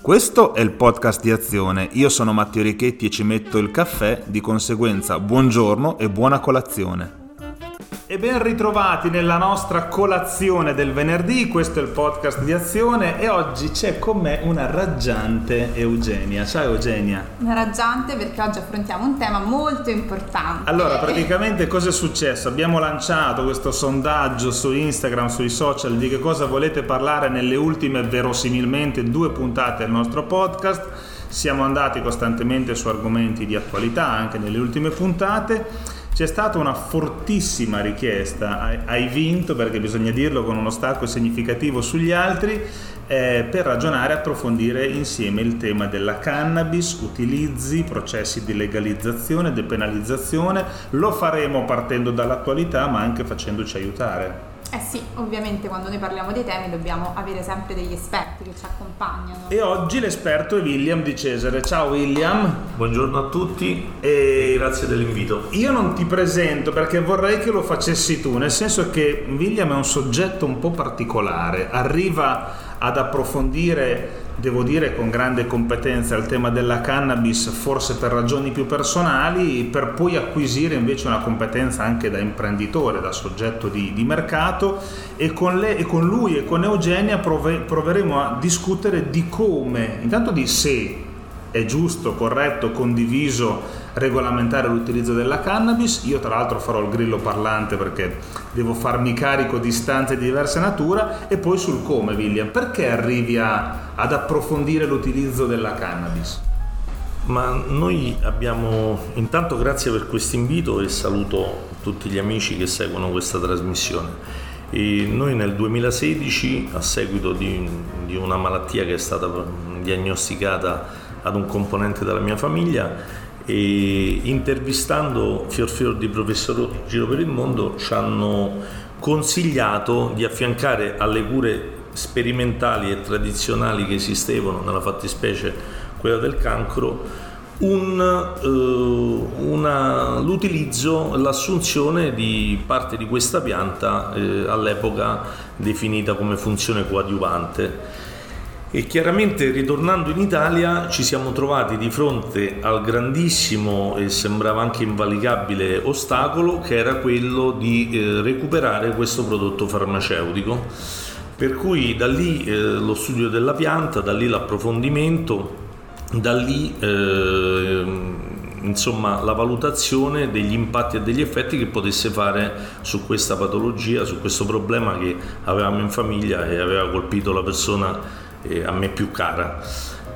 Questo è il podcast di Azione, io sono Matteo Richetti e ci metto il caffè, di conseguenza buongiorno e buona colazione. E ben ritrovati nella nostra colazione del venerdì, questo è il podcast di Azione e oggi c'è con me una raggiante Eugenia. Ciao Eugenia. Una raggiante perché oggi affrontiamo un tema molto importante. Allora, praticamente cosa è successo? Abbiamo lanciato questo sondaggio su Instagram, sui social di che cosa volete parlare nelle ultime verosimilmente due puntate del nostro podcast. Siamo andati costantemente su argomenti di attualità anche nelle ultime puntate c'è stata una fortissima richiesta, hai vinto perché bisogna dirlo con uno stacco significativo sugli altri, eh, per ragionare e approfondire insieme il tema della cannabis, utilizzi, processi di legalizzazione, depenalizzazione. Lo faremo partendo dall'attualità ma anche facendoci aiutare. Eh sì, ovviamente quando noi parliamo dei temi dobbiamo avere sempre degli esperti che ci accompagnano. E oggi l'esperto è William di Cesare. Ciao William. Buongiorno a tutti e, grazie dell'invito. Io non ti presento perché vorrei che lo facessi tu, nel senso che William è un soggetto un po' particolare, arriva ad approfondire devo dire con grande competenza il tema della cannabis, forse per ragioni più personali, per poi acquisire invece una competenza anche da imprenditore, da soggetto di, di mercato. E con, le, e con, lui e con Eugenia prove, proveremo a discutere di come, intanto di se è giusto, corretto, condiviso regolamentare l'utilizzo della cannabis. Io tra l'altro farò il grillo parlante perché devo farmi carico di istanze di diversa natura e poi sul come, William, perché arrivi a, ad approfondire l'utilizzo della cannabis? Ma noi abbiamo, intanto grazie per questo invito e saluto tutti gli amici che seguono questa trasmissione. E noi nel 2016, a seguito di, di una malattia che è stata diagnosticata ad un componente della mia famiglia e intervistando fior fior di professori giro per il mondo ci hanno consigliato di affiancare alle cure sperimentali e tradizionali che esistevano, nella fattispecie quella del cancro, un, uh, una, l'utilizzo, l'assunzione di parte di questa pianta eh, all'epoca definita come funzione coadiuvante e chiaramente ritornando in Italia ci siamo trovati di fronte al grandissimo e sembrava anche invalicabile ostacolo che era quello di eh, recuperare questo prodotto farmaceutico. Per cui da lì eh, lo studio della pianta, da lì l'approfondimento, da lì eh, insomma la valutazione degli impatti e degli effetti che potesse fare su questa patologia, su questo problema che avevamo in famiglia e aveva colpito la persona eh, a me più cara.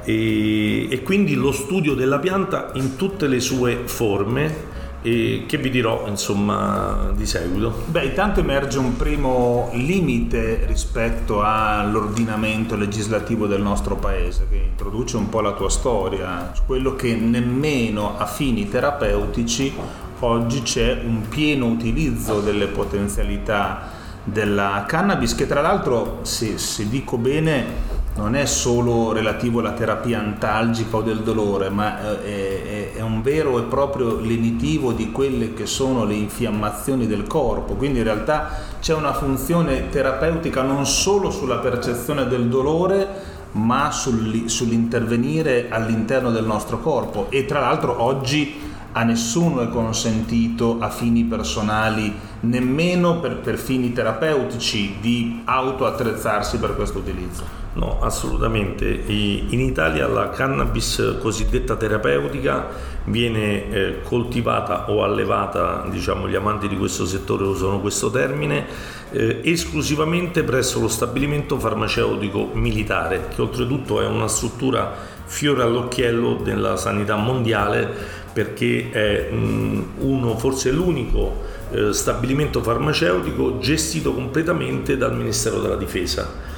E, e, quindi lo studio della pianta in tutte le sue forme e che vi dirò insomma di seguito. Beh, intanto emerge un primo limite rispetto all'ordinamento legislativo del nostro paese che introduce un po' la tua storia, quello che nemmeno a fini terapeutici oggi c'è un pieno utilizzo delle potenzialità della cannabis che tra l'altro se, se dico bene non è solo relativo alla terapia antalgica o del dolore, ma eh, è, è, un vero e proprio lenitivo di quelle che sono le infiammazioni del corpo, quindi in realtà c'è una funzione terapeutica non solo sulla percezione del dolore, ma sull'intervenire all'interno del nostro corpo e tra l'altro oggi a nessuno è consentito a fini personali, nemmeno per, per fini terapeutici, di autoattrezzarsi per questo utilizzo. No, assolutamente. In Italia la cannabis cosiddetta terapeutica viene eh, coltivata o allevata, diciamo gli amanti di questo settore usano questo termine, eh, esclusivamente presso lo stabilimento farmaceutico militare, che oltretutto è una struttura fiore all'occhiello della sanità mondiale perché è mh, uno, forse l'unico eh, stabilimento farmaceutico gestito completamente dal Ministero della Difesa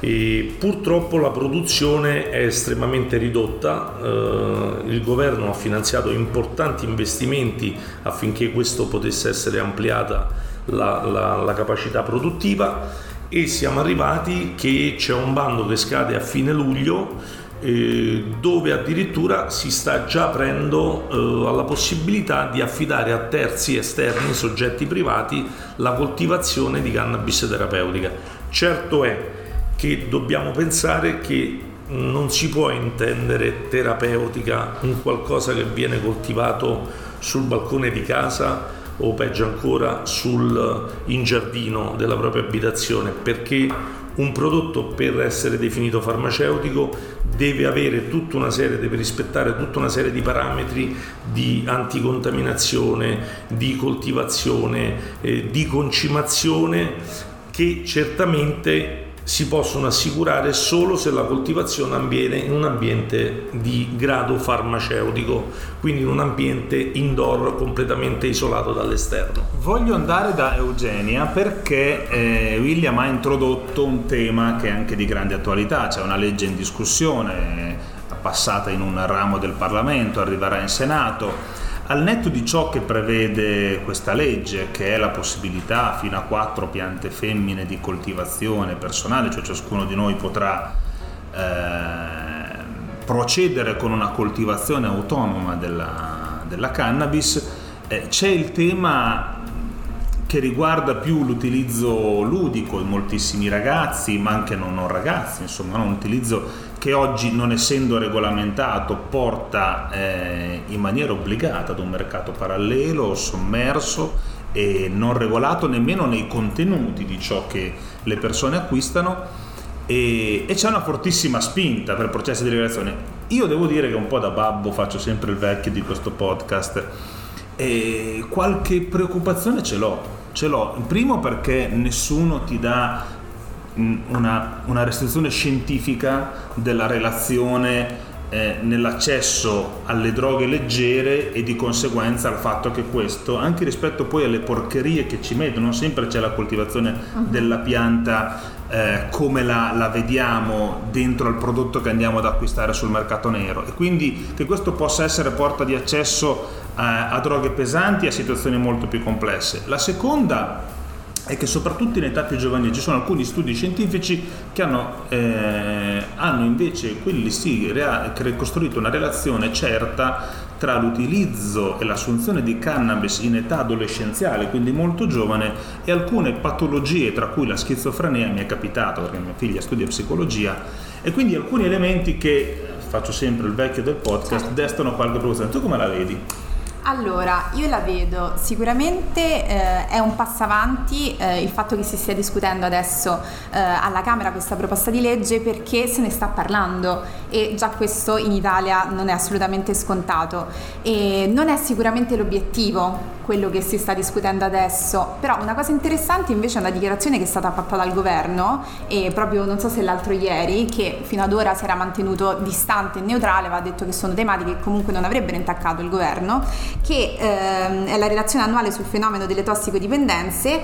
e purtroppo la produzione è estremamente ridotta, eh, il governo ha finanziato importanti investimenti affinché questo potesse essere ampliata la, la, la capacità produttiva e siamo arrivati che c'è un bando che scade a fine luglio eh, dove addirittura si sta già aprendo eh, alla possibilità di affidare a terzi esterni, soggetti privati, la coltivazione di cannabis terapeutica. Certo è che dobbiamo pensare che non si può intendere terapeutica un qualcosa che viene coltivato sul balcone di casa o peggio ancora sul, in giardino della propria abitazione perché un prodotto per essere definito farmaceutico deve avere tutta una serie, deve rispettare tutta una serie di parametri di anticontaminazione, di coltivazione, eh, di concimazione che certamente si possono assicurare solo se la coltivazione avviene in un ambiente di grado farmaceutico, quindi in un ambiente indoor completamente isolato dall'esterno. Voglio andare da Eugenia perché eh, William ha introdotto un tema che è anche di grande attualità, c'è una legge in discussione passata in un ramo del Parlamento, arriverà in Senato al netto di ciò che prevede questa legge, che è la possibilità fino a quattro piante femmine di coltivazione personale, cioè ciascuno di noi potrà eh, procedere con una coltivazione autonoma della, della cannabis, eh, c'è il tema che riguarda più l'utilizzo ludico in moltissimi ragazzi, ma anche non, non ragazzi, insomma, un utilizzo che oggi non essendo regolamentato porta eh, in maniera obbligata ad un mercato parallelo, sommerso e non regolato nemmeno nei contenuti di ciò che le persone acquistano e, e c'è una fortissima spinta per processi di regolazione. Io devo dire che un po' da babbo faccio sempre il vecchio di questo podcast e qualche preoccupazione ce l'ho, ce l'ho. Il primo perché nessuno ti dà una, una restrizione scientifica della relazione eh, nell'accesso alle droghe leggere e di conseguenza al fatto che questo, anche rispetto poi alle porcherie che ci mettono, non sempre c'è la coltivazione uh-huh. della pianta eh, come la, la, vediamo dentro al prodotto che andiamo ad acquistare sul mercato nero e quindi che questo possa essere porta di accesso a, a droghe pesanti e a situazioni molto più complesse. La seconda è che soprattutto in età più giovanili ci sono alcuni studi scientifici che hanno, eh, hanno invece quelli sì, rea- costruito una relazione certa tra l'utilizzo e l'assunzione di cannabis in età adolescenziale, quindi molto giovane, e alcune patologie, tra cui la schizofrenia, mi è capitato perché mia figlia studia psicologia, e quindi alcuni elementi che, faccio sempre il vecchio del podcast, destano qualche preoccupazione. Tu come la vedi? Allora, io la vedo. Sicuramente eh, è un passo avanti eh, il fatto che si stia discutendo adesso eh, alla Camera questa proposta di legge perché se ne sta parlando e già questo in Italia non è assolutamente scontato. E non è sicuramente l'obiettivo quello che si sta discutendo adesso, però una cosa interessante invece è una dichiarazione che è stata fatta dal governo e proprio non so se l'altro ieri che fino ad ora si era mantenuto distante e neutrale, va detto che sono tematiche che comunque non avrebbero intaccato il governo che ehm, è la relazione annuale sul fenomeno delle tossicodipendenze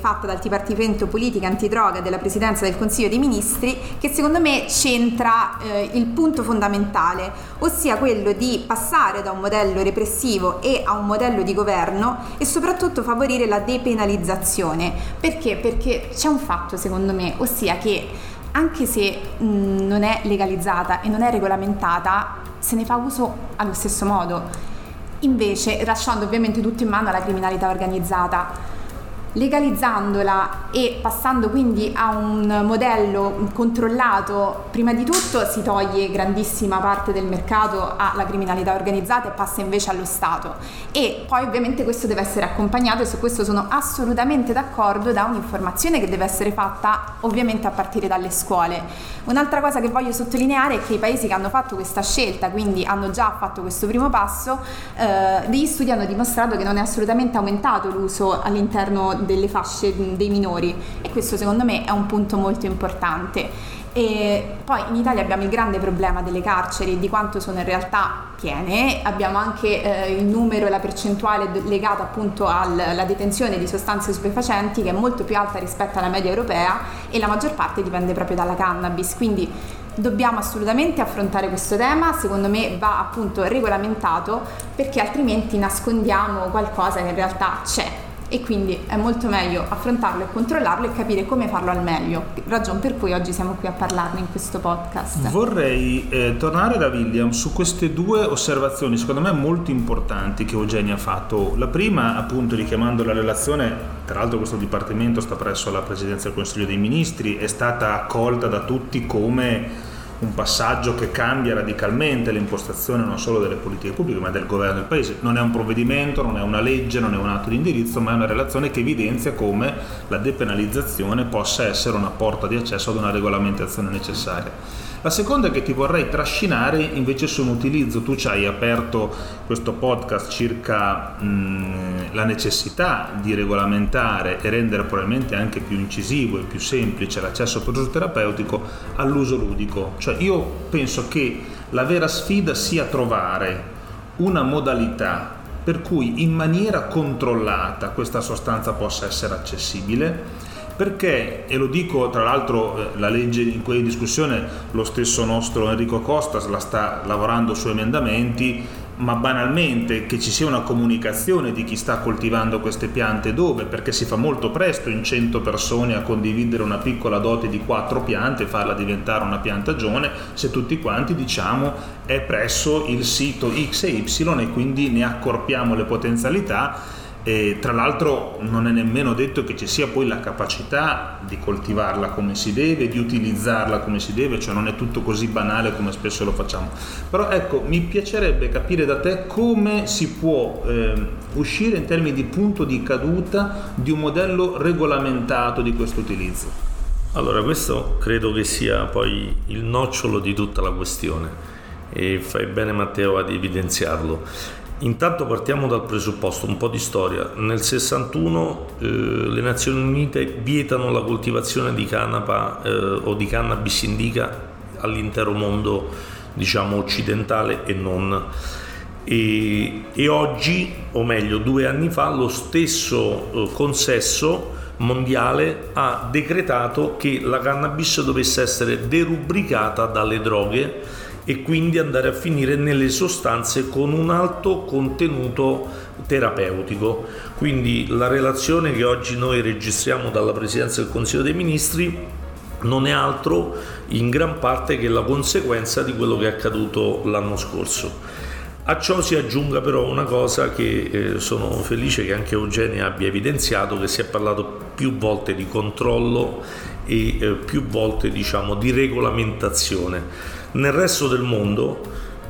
fatta dal Dipartimento Politica Antidroga della Presidenza del Consiglio dei Ministri che secondo me centra eh, il punto fondamentale, ossia quello di passare da un modello repressivo e a un modello di governo e soprattutto favorire la depenalizzazione. Perché? Perché c'è un fatto secondo me, ossia che anche se mh, non è legalizzata e non è regolamentata, se ne fa uso allo stesso modo invece lasciando ovviamente tutto in mano alla criminalità organizzata legalizzandola e passando quindi a un modello controllato, prima di tutto si toglie grandissima parte del mercato alla criminalità organizzata e passa invece allo Stato. E poi ovviamente questo deve essere accompagnato e su questo sono assolutamente d'accordo da un'informazione che deve essere fatta ovviamente a partire dalle scuole. Un'altra cosa che voglio sottolineare è che i paesi che hanno fatto questa scelta, quindi hanno già fatto questo primo passo, eh, degli studi hanno dimostrato che non è assolutamente aumentato l'uso all'interno delle fasce dei minori e questo secondo me è un punto molto importante. E poi in Italia abbiamo il grande problema delle carceri, di quanto sono in realtà piene, abbiamo anche eh, il numero e la percentuale legata appunto alla detenzione di sostanze stupefacenti che è molto più alta rispetto alla media europea e la maggior parte dipende proprio dalla cannabis, quindi dobbiamo assolutamente affrontare questo tema, secondo me va appunto regolamentato perché altrimenti nascondiamo qualcosa che in realtà c'è e quindi è molto meglio affrontarlo e controllarlo e capire come farlo al meglio, ragion per cui oggi siamo qui a parlarne in questo podcast. Vorrei eh, tornare da William su queste due osservazioni, secondo me molto importanti che Eugenia ha fatto. La prima, appunto, richiamando la relazione, tra l'altro questo dipartimento sta presso la Presidenza del Consiglio dei Ministri, è stata accolta da tutti come un passaggio che cambia radicalmente l'impostazione non solo delle politiche pubbliche ma del governo del paese. Non è un provvedimento, non è una legge, non è un atto di indirizzo, ma è una relazione che evidenzia come la depenalizzazione possa essere una porta di accesso ad una regolamentazione necessaria. La seconda che ti vorrei trascinare invece su un utilizzo, tu ci hai aperto questo podcast circa mh, la necessità di regolamentare e rendere probabilmente anche più incisivo e più semplice l'accesso al prodotto terapeutico all'uso ludico. Cioè io penso che la vera sfida sia trovare una modalità per cui in maniera controllata questa sostanza possa essere accessibile perché, e lo dico tra l'altro, eh, la legge in cui è in discussione, lo stesso nostro Enrico Costas la sta lavorando su emendamenti, ma banalmente che ci sia una comunicazione di chi sta coltivando queste piante dove, perché si fa molto presto in 100 persone a condividere una piccola dote di quattro piante e farla diventare una piantagione, se tutti quanti diciamo è presso il sito X e Y e quindi ne accorpiamo le potenzialità e tra l'altro non è nemmeno detto che ci sia poi la capacità di coltivarla come si deve, di utilizzarla come si deve, cioè non è tutto così banale come spesso lo facciamo. Però ecco, mi piacerebbe capire da te come si può eh, uscire in termini di punto di caduta di un modello regolamentato di questo utilizzo. Allora, questo credo che sia poi il nocciolo di tutta la questione e fai bene Matteo ad evidenziarlo. Intanto partiamo dal presupposto, un po' di storia. Nel 61 eh, le Nazioni Unite vietano la coltivazione di canapa eh, o di cannabis indica all'intero mondo, diciamo, occidentale e non. E, e, oggi, o meglio due anni fa, lo stesso eh, consesso mondiale ha decretato che la cannabis dovesse essere derubricata dalle droghe e quindi andare a finire nelle sostanze con un alto contenuto terapeutico. Quindi la relazione che oggi noi registriamo dalla Presidenza del Consiglio dei Ministri non è altro in gran parte che la conseguenza di quello che è accaduto l'anno scorso. A ciò si aggiunga però una cosa che eh, sono felice che anche Eugenia abbia evidenziato, che si è parlato più volte di controllo e eh, più volte diciamo di regolamentazione. Nel resto del mondo,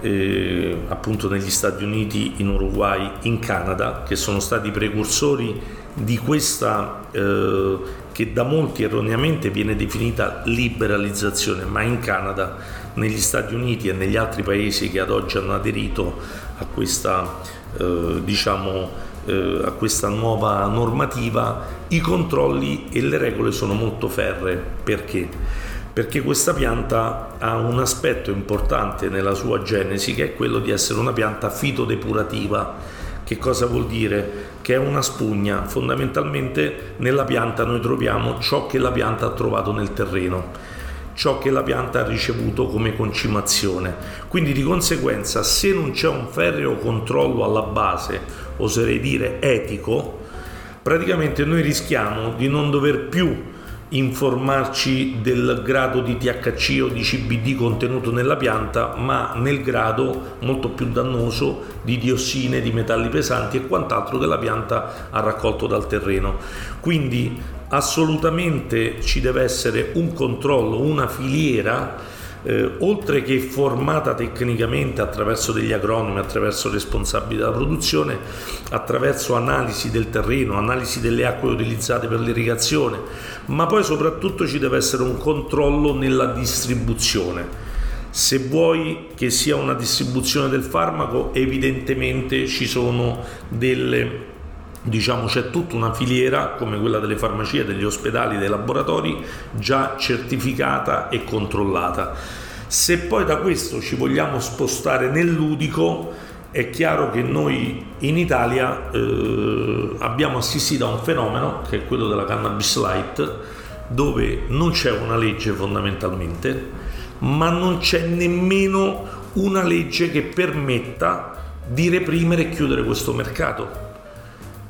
eh, appunto negli Stati Uniti, in Uruguay, in Canada, che sono stati precursori di questa eh, che da molti erroneamente viene definita liberalizzazione, ma in Canada, negli Stati Uniti e negli altri paesi che ad oggi hanno aderito a questa, eh, diciamo, eh, a questa nuova normativa, i controlli e le regole sono molto ferre. Perché? Perché questa pianta ha un aspetto importante nella sua genesi che è quello di essere una pianta fitodepurativa. Che cosa vuol dire? Che è una spugna. Fondamentalmente nella pianta noi troviamo ciò che la pianta ha trovato nel terreno, ciò che la pianta ha ricevuto come concimazione. Quindi di conseguenza se non c'è un ferreo controllo alla base, oserei dire etico, praticamente noi rischiamo di non dover più informarci del grado di THC o di CBD contenuto nella pianta, ma nel grado molto più dannoso di diossine, di metalli pesanti e quant'altro che la pianta ha raccolto dal terreno. Quindi assolutamente ci deve essere un controllo, una filiera eh, oltre che formata tecnicamente attraverso degli agronomi, attraverso responsabili della produzione, attraverso analisi del terreno, analisi delle acque utilizzate per l'irrigazione, ma poi soprattutto ci deve essere un controllo nella distribuzione. Se vuoi che sia una distribuzione del farmaco, evidentemente ci sono delle diciamo c'è tutta una filiera come quella delle farmacie, degli ospedali, dei laboratori già certificata e controllata. Se poi da questo ci vogliamo spostare nel ludico, è chiaro che noi in Italia eh, abbiamo assistito a un fenomeno che è quello della cannabis light, dove non c'è una legge fondamentalmente, ma non c'è nemmeno una legge che permetta di reprimere e chiudere questo mercato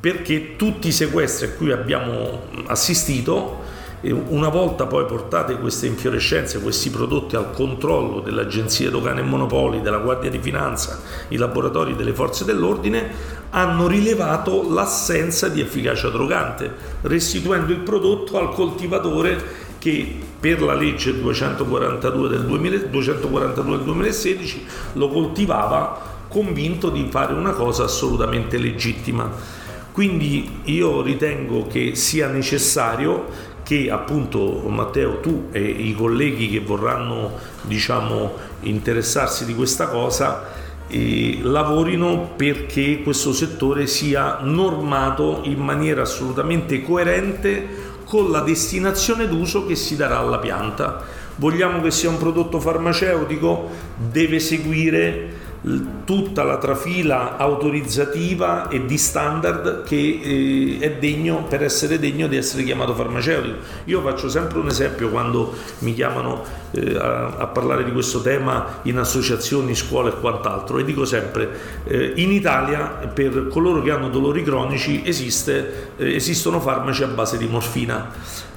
perché tutti i sequestri a cui abbiamo assistito una volta poi portate queste infiorescenze, questi prodotti al controllo dell'Agenzia Dogane e Monopoli, della Guardia di Finanza, i laboratori delle forze dell'ordine, hanno rilevato l'assenza di efficacia drogante, restituendo il prodotto al coltivatore che per la legge 242 del, 2000, 242 del 2016 lo coltivava convinto di fare una cosa assolutamente legittima. Quindi io ritengo che sia necessario che appunto Matteo tu e i colleghi che vorranno diciamo interessarsi di questa cosa eh, lavorino perché questo settore sia normato in maniera assolutamente coerente con la destinazione d'uso che si darà alla pianta. Vogliamo che sia un prodotto farmaceutico? Deve seguire tutta la trafila autorizzativa e di standard che eh, è degno per essere degno di essere chiamato farmaceutico. Io faccio sempre un esempio quando mi chiamano eh, a, a, parlare di questo tema in associazioni, scuole e quant'altro e dico sempre eh, in Italia per coloro che hanno dolori cronici esiste, esistono farmaci a base di morfina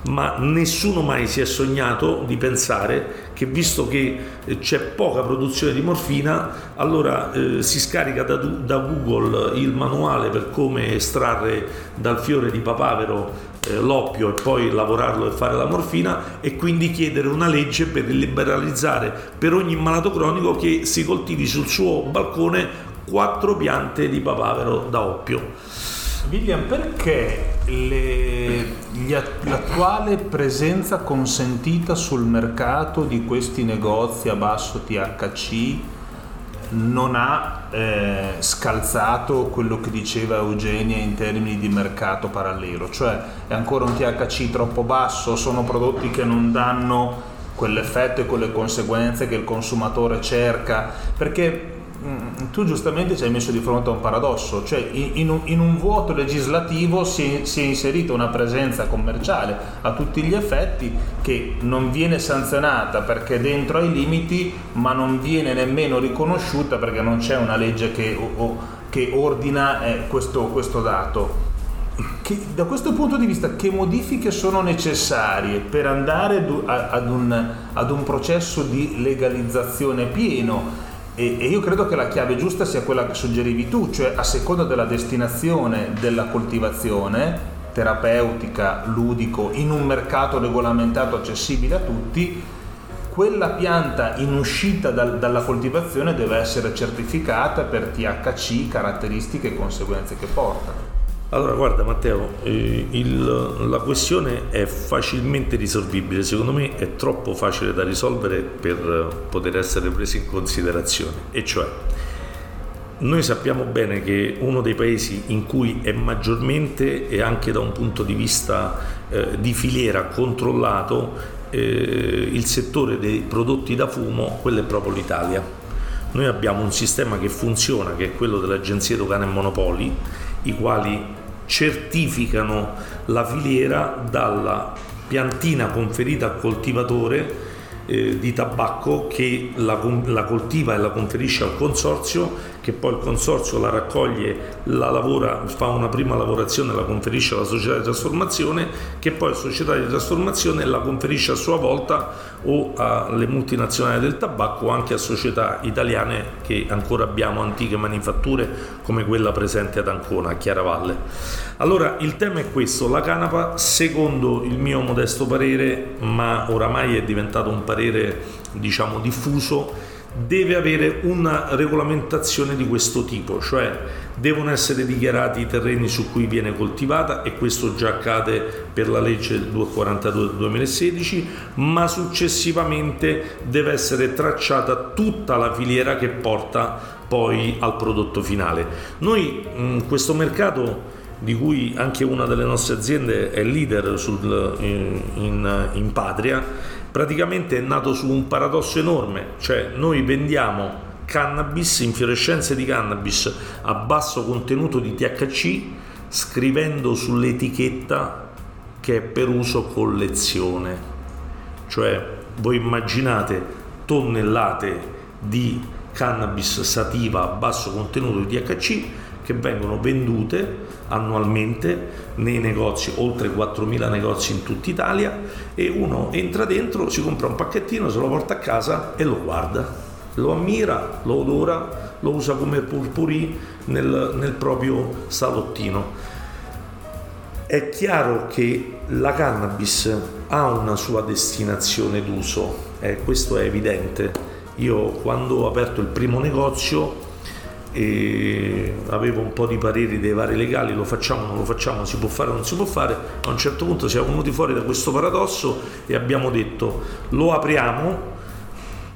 ma nessuno mai si è sognato di pensare che visto che eh, c'è poca produzione di morfina, allora eh, si scarica da, da, Google il manuale per come estrarre dal fiore di papavero eh, l'oppio e poi lavorarlo e fare la morfina e quindi chiedere una legge per liberalizzare per ogni malato cronico che si coltivi sul suo balcone quattro piante di papavero da oppio. William, perché le, gli, l'attuale presenza consentita sul mercato di questi negozi a basso THC non ha eh, scalzato quello che diceva Eugenia in termini di mercato parallelo, cioè è ancora un THC troppo basso, sono prodotti che non danno quell'effetto e quelle conseguenze che il consumatore cerca, perché tu giustamente ci hai messo di fronte a un paradosso, cioè in un, in un vuoto legislativo si si è, inserita una presenza commerciale a tutti gli effetti che non viene sanzionata perché è dentro ai limiti, ma non viene nemmeno riconosciuta perché non c'è una legge che, o, che ordina eh, questo, questo dato. Che, da questo punto di vista, che modifiche sono necessarie per andare ad un, ad un processo di legalizzazione pieno? E, e, io credo che la chiave giusta sia quella che suggerivi tu, cioè a seconda della destinazione della coltivazione, terapeutica, ludico, in un mercato regolamentato accessibile a tutti, quella pianta in uscita dal, dalla coltivazione deve essere certificata per THC, caratteristiche e conseguenze che porta. Allora, guarda Matteo, eh, il, la questione è facilmente risolvibile, secondo me è troppo facile da risolvere per poter essere presa in considerazione, e cioè noi sappiamo bene che uno dei paesi in cui è maggiormente e anche da un punto di vista eh, di filiera controllato eh, il settore dei prodotti da fumo, quello è proprio l'Italia. Noi abbiamo un sistema che funziona, che è quello dell'Agenzia Dogane e Monopoli, i quali certificano la filiera dalla piantina conferita al coltivatore eh, di tabacco che la, la, coltiva e la conferisce al consorzio, che poi il consorzio la raccoglie, la lavora, fa una prima lavorazione, la conferisce alla società di trasformazione, che poi la società di trasformazione la conferisce a sua volta o alle multinazionali del tabacco o anche a società italiane che ancora abbiamo antiche manifatture come quella presente ad Ancona, a Chiaravalle. Allora il tema è questo, la canapa secondo il mio modesto parere, ma oramai è diventato un parere diciamo diffuso, deve avere una regolamentazione di questo tipo, cioè devono essere dichiarati i terreni su cui viene coltivata e questo già accade per la legge 242 del 2016, ma successivamente deve essere tracciata tutta la filiera che porta poi al prodotto finale. Noi in questo mercato di cui anche una delle nostre aziende è leader sul, in, in, in patria, praticamente è nato su un paradosso enorme, cioè noi vendiamo cannabis, infiorescenze di cannabis a basso contenuto di THC, scrivendo sull'etichetta che è per uso collezione. Cioè, voi immaginate tonnellate di cannabis sativa a basso contenuto di THC che vengono vendute annualmente nei negozi, oltre 4.000 negozi in tutta Italia e uno entra dentro, si compra un pacchettino, se lo porta a casa e lo guarda, lo ammira, lo odora, lo usa come purpurì nel, nel proprio salottino. È chiaro che la cannabis ha una sua destinazione d'uso, eh, questo è evidente. Io quando ho aperto il primo negozio e avevo un po' di pareri dei vari legali, lo facciamo, non lo facciamo, si può fare, non si può fare, a un certo punto siamo venuti fuori da questo paradosso e abbiamo detto lo apriamo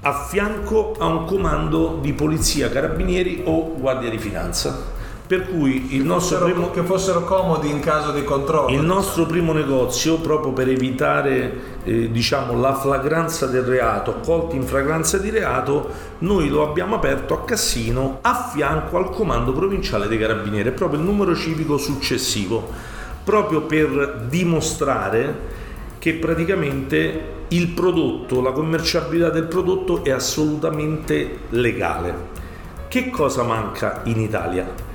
a fianco a un comando di polizia, carabinieri o guardia di finanza per cui il nostro fossero, primo, che fossero comodi in caso di controllo. Il nostro primo negozio, proprio per evitare eh, diciamo, la flagranza del reato, colti in flagranza di reato, noi lo abbiamo aperto a Cassino a fianco al comando provinciale dei carabinieri, proprio il numero civico successivo, proprio per dimostrare che praticamente il prodotto, la commerciabilità del prodotto è assolutamente legale. Che cosa manca in Italia?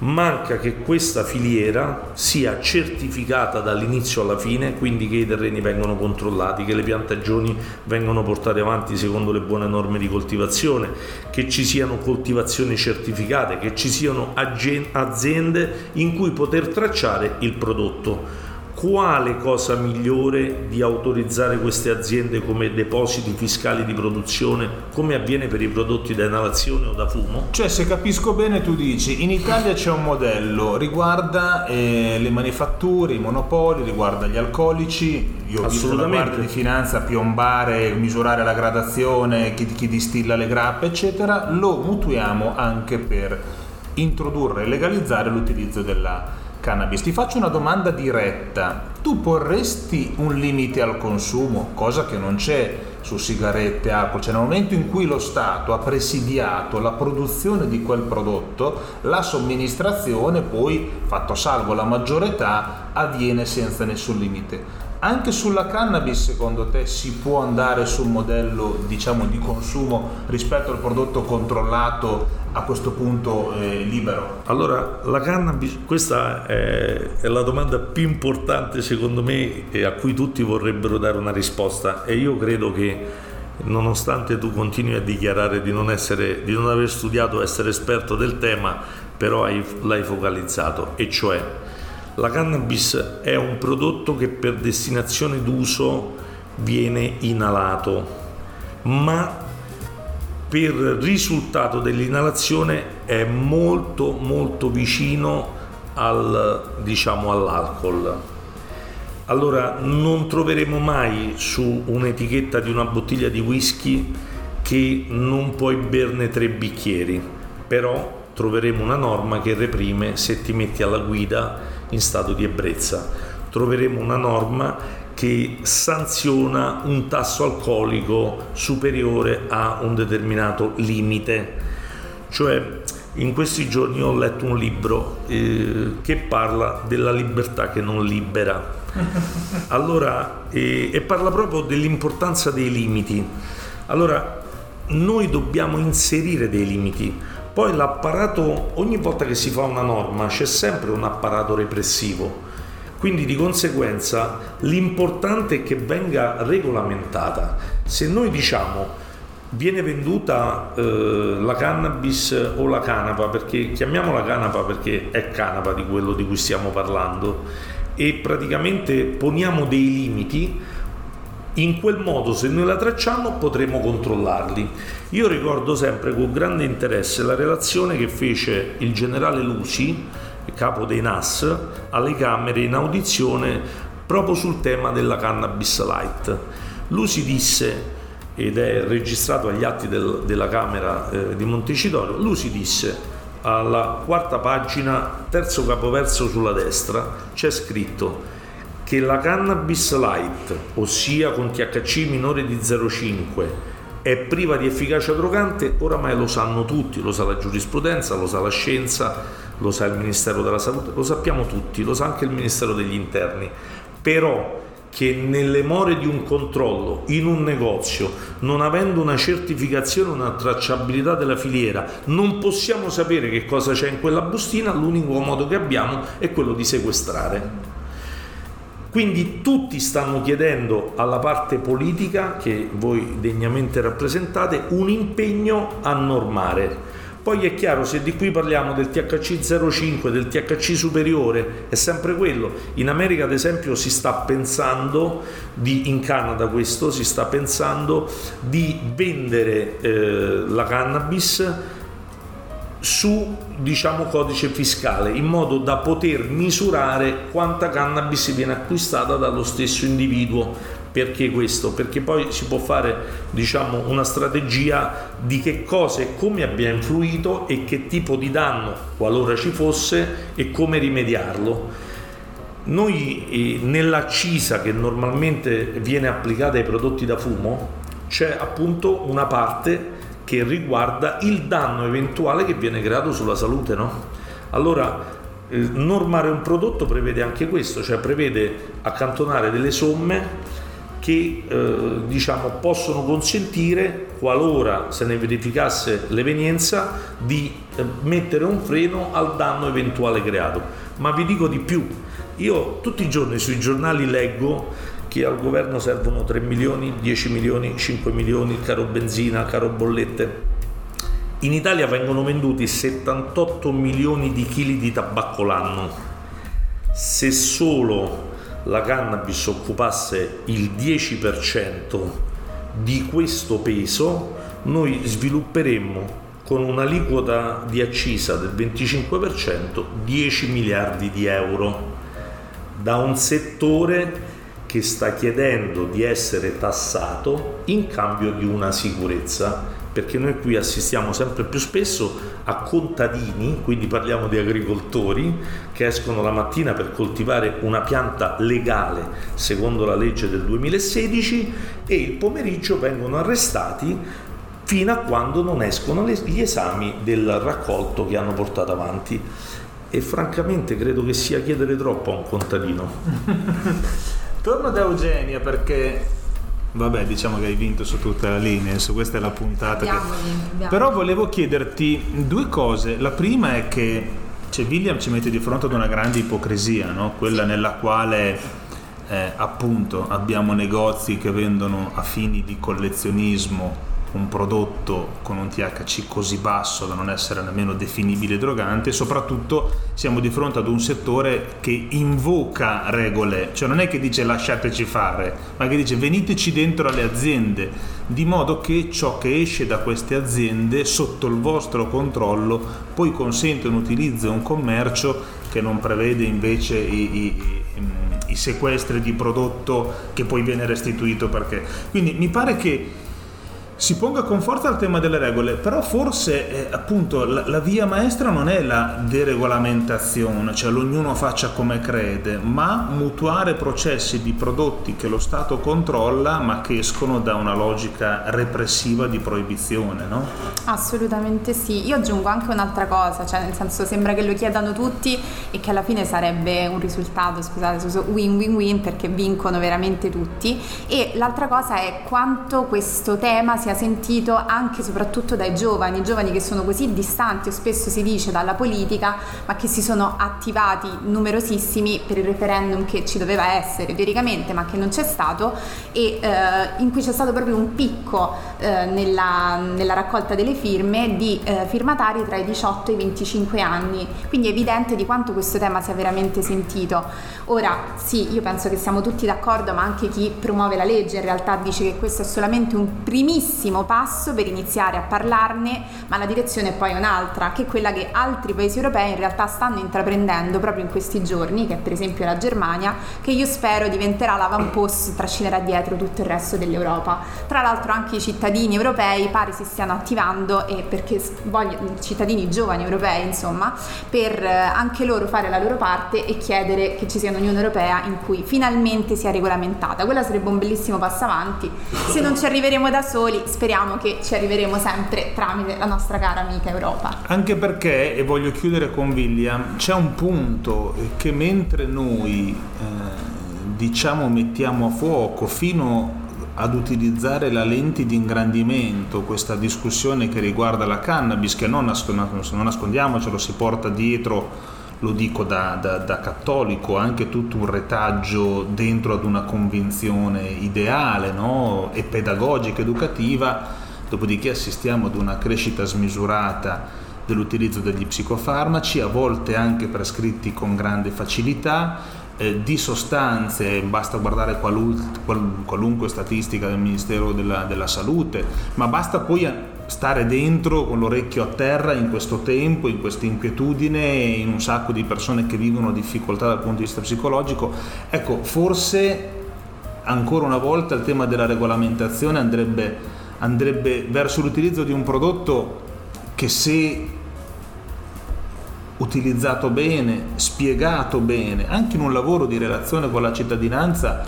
Manca che questa filiera sia certificata dall'inizio alla fine, quindi che i terreni vengono controllati, che le piantagioni vengono portate avanti secondo le buone norme di coltivazione, che ci siano coltivazioni certificate, che ci siano aziende in cui poter tracciare il prodotto quale cosa migliore di autorizzare queste aziende come depositi fiscali di produzione come avviene per i prodotti da inalazione o da fumo? Cioè se capisco bene tu dici in Italia c'è un modello, riguarda eh, le manifatture, i monopoli, riguarda gli alcolici, io ho visto la Guardia di Finanza piombare, misurare la gradazione, chi, chi distilla le grappe eccetera, lo mutuiamo anche per introdurre e legalizzare l'utilizzo della cannabis. Ti faccio una domanda diretta. Tu porresti un limite al consumo, cosa che non c'è su sigarette, alcol, cioè nel momento in cui lo Stato ha presidiato la produzione di quel prodotto, la somministrazione poi, fatto salvo la maggiore età, avviene senza nessun limite. Anche sulla cannabis, secondo te, si può andare sul modello diciamo, di consumo rispetto al prodotto controllato a questo punto eh, libero? Allora, la cannabis, questa è, è, la domanda più importante secondo me e a cui tutti vorrebbero dare una risposta e io credo che nonostante tu continui a dichiarare di non, essere, di non aver studiato, essere esperto del tema, però hai, l'hai focalizzato, e cioè la cannabis è un prodotto che per destinazione d'uso viene inalato, ma per risultato dell'inalazione è molto molto vicino al, diciamo, all'alcol. Allora non troveremo mai su un'etichetta di una bottiglia di whisky che non puoi berne tre bicchieri, però troveremo una norma che reprime se ti metti alla guida in stato di ebbrezza. Troveremo una norma che sanziona un tasso alcolico superiore a un determinato limite. Cioè, in questi giorni ho letto un libro eh, che parla della libertà che non libera. Allora, eh, e parla proprio dell'importanza dei limiti. Allora, noi dobbiamo inserire dei limiti poi l'apparato, ogni volta che si fa una norma c'è sempre un apparato repressivo, quindi di conseguenza l'importante è che venga regolamentata. Se noi diciamo viene venduta eh, la cannabis o la canapa, perché chiamiamola canapa perché è canapa di quello di cui stiamo parlando, e praticamente poniamo dei limiti, in quel modo se noi la tracciamo potremo controllarli. Io ricordo sempre con grande interesse la relazione che fece il generale Lusi, capo dei NAS, alle Camere in audizione proprio sul tema della cannabis light. Lusi disse, ed è registrato agli atti del, della Camera eh, di Montecitorio, Lusi disse alla quarta pagina, terzo capoverso sulla destra, c'è scritto che la cannabis light, ossia con THC minore di 0,5, è priva di efficacia drogante, oramai lo sanno tutti, lo sa la giurisprudenza, lo sa la scienza, lo sa il Ministero della Salute, lo sappiamo tutti, lo sa anche il Ministero degli Interni. Però che nelle more di un controllo in un negozio, non avendo una certificazione, una tracciabilità della filiera, non possiamo sapere che cosa c'è in quella bustina, l'unico modo che abbiamo è quello di sequestrare. Quindi tutti stanno chiedendo alla parte politica, che voi degnamente rappresentate, un impegno a normare poi è chiaro, se di qui parliamo del THC 05, del THC superiore, è sempre quello. In America, ad esempio, si sta pensando, di, in Canada questo, si sta pensando di vendere eh, la cannabis su diciamo codice fiscale in modo da poter misurare quanta cannabis viene acquistata dallo stesso individuo perché questo? Perché poi si può fare diciamo, una strategia di che cosa e come abbia influito e che tipo di danno, qualora ci fosse, e come rimediarlo. Noi eh, nell'accisa che normalmente viene applicata ai prodotti da fumo c'è appunto una parte che riguarda il danno eventuale che viene creato sulla salute. No? Allora, eh, normare un prodotto prevede anche questo, cioè prevede accantonare delle somme che eh, diciamo, possono consentire, qualora se ne verificasse l'evenienza, di eh, mettere un freno al danno eventuale creato. Ma vi dico di più, io tutti i giorni sui giornali leggo che al governo servono 3 milioni, 10 milioni, 5 milioni, caro benzina, caro bollette. In Italia vengono venduti 78 milioni di chili di tabacco l'anno. Se solo la cannabis occupasse il 10% di questo peso, noi svilupperemmo con un'aliquota di accisa del 25% 10 miliardi di euro da un settore che sta chiedendo di essere tassato in cambio di una sicurezza perché noi qui assistiamo sempre più spesso a contadini, quindi parliamo di agricoltori, che escono la mattina per coltivare una pianta legale secondo la legge del 2016 e il pomeriggio vengono arrestati fino a quando non escono gli esami del raccolto che hanno portato avanti. E francamente credo che sia chiedere troppo a un contadino. Torno da Eugenia perché Vabbè, diciamo che hai vinto su tutta la linea, su questa è la puntata. Abbiamo, che... abbiamo. Però volevo chiederti due cose. La prima è che cioè, William ci mette di fronte ad una grande ipocrisia, no? quella sì. nella quale eh, appunto abbiamo negozi che vendono a fini di collezionismo un prodotto con un THC così basso da non essere nemmeno definibile drogante e soprattutto siamo di fronte ad un settore che invoca regole, cioè non è che dice lasciateci fare, ma che dice veniteci dentro alle aziende, di modo che ciò che esce da queste aziende sotto il vostro controllo poi consente un utilizzo e un commercio che non prevede invece i, i, i sequestri di prodotto che poi viene restituito perché. Quindi mi pare che si ponga con forza il tema delle regole, però forse eh, appunto la, la, via maestra non è la deregolamentazione, cioè l'ognuno faccia come crede, ma mutuare processi di prodotti che lo Stato controlla ma che escono da una logica repressiva di proibizione, no? Assolutamente sì, io aggiungo anche un'altra cosa, cioè nel senso sembra che lo chiedano tutti e che alla fine sarebbe un risultato, scusate, win-win-win perché vincono veramente tutti e l'altra cosa è quanto questo tema sia sia sentito anche e soprattutto dai giovani, giovani che sono così distanti o spesso si dice dalla politica, ma che si sono attivati numerosissimi per il referendum che ci doveva essere teoricamente, ma che non c'è stato e eh, in cui c'è stato proprio un picco eh, nella, nella, raccolta delle firme di eh, firmatari tra i 18 e i 25 anni. Quindi è evidente di quanto questo tema sia veramente sentito. Ora, sì, io penso che siamo tutti d'accordo, ma anche chi promuove la legge in realtà dice che questo è solamente un primissimo primissimo passo per iniziare a parlarne, ma la direzione è poi un'altra, che è quella che altri paesi europei in realtà stanno intraprendendo proprio in questi giorni, che è per esempio la Germania, che io spero diventerà l'avamposto e trascinerà dietro tutto il resto dell'Europa. Tra l'altro anche i cittadini europei pare si stiano attivando e perché vogliono, cittadini giovani europei insomma, per eh, anche loro fare la loro parte e chiedere che ci sia un'Unione Europea in cui finalmente sia regolamentata. Quella sarebbe un bellissimo passo avanti. Se non ci arriveremo da soli, speriamo che ci arriveremo sempre tramite la nostra cara amica Europa. Anche perché, e voglio chiudere con William, c'è un punto che mentre noi... Eh, diciamo mettiamo a fuoco fino ad utilizzare la lente di ingrandimento, questa discussione che riguarda la cannabis, che non, non nascondiamocelo, si porta dietro lo dico da, da, da, cattolico, anche tutto un retaggio dentro ad una convinzione ideale no? e pedagogica, educativa, dopodiché assistiamo ad una crescita smisurata dell'utilizzo degli psicofarmaci, a volte anche prescritti con grande facilità, eh, di sostanze, basta guardare qualun, qualunque statistica del Ministero della, della Salute, ma basta poi stare dentro con l'orecchio a terra in questo tempo, in questa inquietudine, in un sacco di persone che vivono difficoltà dal punto di vista psicologico. Ecco, forse ancora una volta il tema della regolamentazione andrebbe, andrebbe verso l'utilizzo di un prodotto che se utilizzato bene, spiegato bene, anche in un lavoro di relazione con la cittadinanza,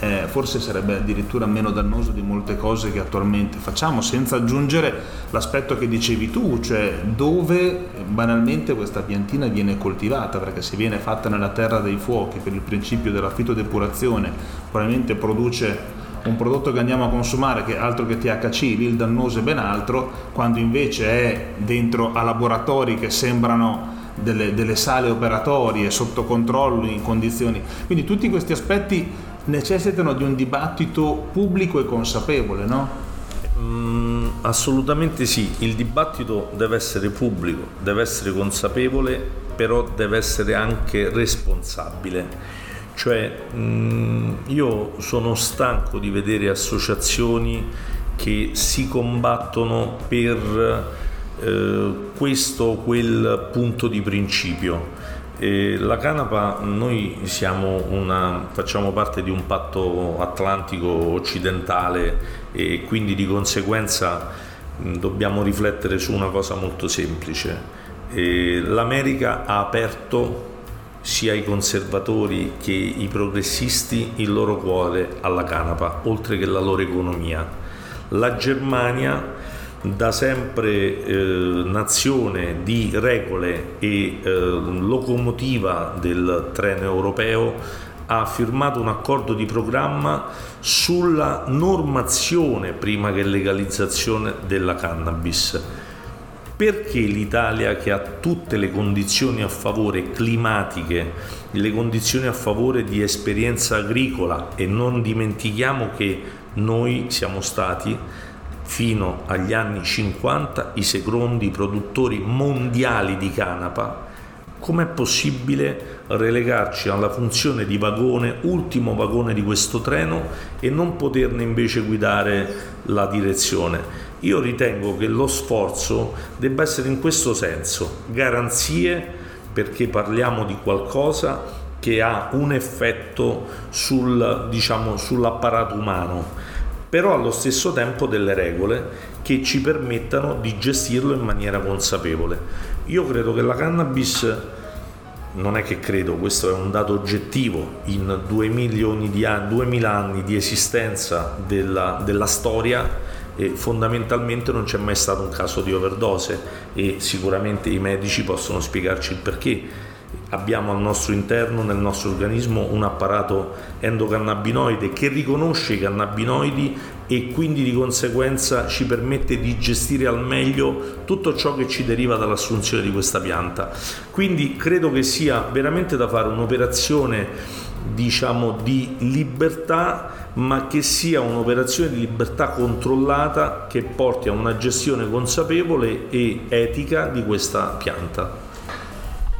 eh, forse sarebbe addirittura meno dannoso di molte cose che attualmente facciamo, senza aggiungere l'aspetto che dicevi tu, cioè dove banalmente questa piantina viene coltivata, perché se viene fatta nella terra dei fuochi per il principio della fitodepurazione, probabilmente produce un prodotto che andiamo a consumare che altro che THC, lì il dannoso è ben altro, quando invece è dentro a laboratori che sembrano delle, delle sale operatorie sotto controllo in condizioni. Quindi tutti questi aspetti necessitano di un dibattito pubblico e consapevole, no? Mm, assolutamente sì, il dibattito deve essere pubblico, deve essere consapevole, però deve essere anche responsabile. Cioè, mm, io sono stanco di vedere associazioni che si combattono per eh, questo o quel punto di principio. E la Canapa, noi una, facciamo parte di un patto atlantico occidentale e quindi di conseguenza dobbiamo riflettere su una cosa molto semplice. E L'America ha aperto sia i conservatori che i progressisti il loro cuore alla canapa, oltre che la loro economia. La Germania da sempre eh, nazione di regole e eh, locomotiva del treno europeo ha firmato un accordo di programma sulla normazione prima che legalizzazione della cannabis. Perché l'Italia che ha tutte le condizioni a favore climatiche, le condizioni a favore di esperienza agricola e non dimentichiamo che noi siamo stati fino agli anni 50 i secondi produttori mondiali di canapa, com'è possibile relegarci alla funzione di vagone, ultimo vagone di questo treno e non poterne invece guidare la direzione? Io ritengo che lo sforzo debba essere in questo senso, garanzie perché parliamo di qualcosa che ha un effetto sul, diciamo, sull'apparato umano però allo stesso tempo delle regole che ci permettano di gestirlo in maniera consapevole. Io credo che la cannabis, non è che credo, questo è un dato oggettivo, in 2 milioni di anni, 2000 anni di esistenza della, della storia, e fondamentalmente non c'è mai stato un caso di overdose e sicuramente i medici possono spiegarci il perché abbiamo al nostro interno, nel nostro organismo, un apparato endocannabinoide che riconosce i cannabinoidi e quindi di conseguenza ci permette di gestire al meglio tutto ciò che ci deriva dall'assunzione di questa pianta. Quindi credo che sia veramente da fare un'operazione diciamo di libertà ma che sia un'operazione di libertà controllata che porti a una gestione consapevole e etica di questa pianta.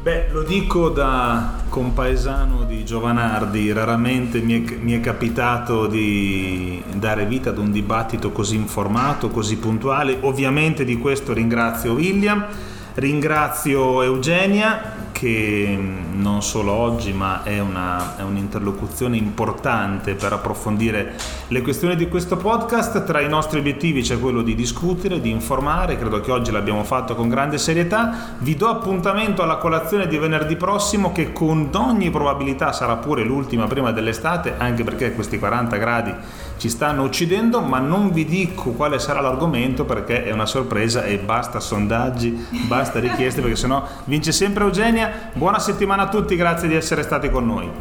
Beh, lo dico da compaesano di Giovanardi, raramente mi è, mi è, capitato di dare vita ad un dibattito così informato, così puntuale. Ovviamente di questo ringrazio William, ringrazio Eugenia che mm, non solo oggi ma è, una, è, un'interlocuzione importante per approfondire le questioni di questo podcast. Tra i nostri obiettivi c'è quello di discutere, di informare, credo che oggi l'abbiamo fatto con grande serietà. Vi do appuntamento alla colazione di venerdì prossimo che con ogni probabilità sarà pure l'ultima prima dell'estate, anche perché questi 40 gradi ci stanno uccidendo, ma non vi dico quale sarà l'argomento perché è una sorpresa e basta sondaggi, basta richieste perché sennò vince sempre Eugenia. Buona settimana a tutti, grazie di essere stati con noi.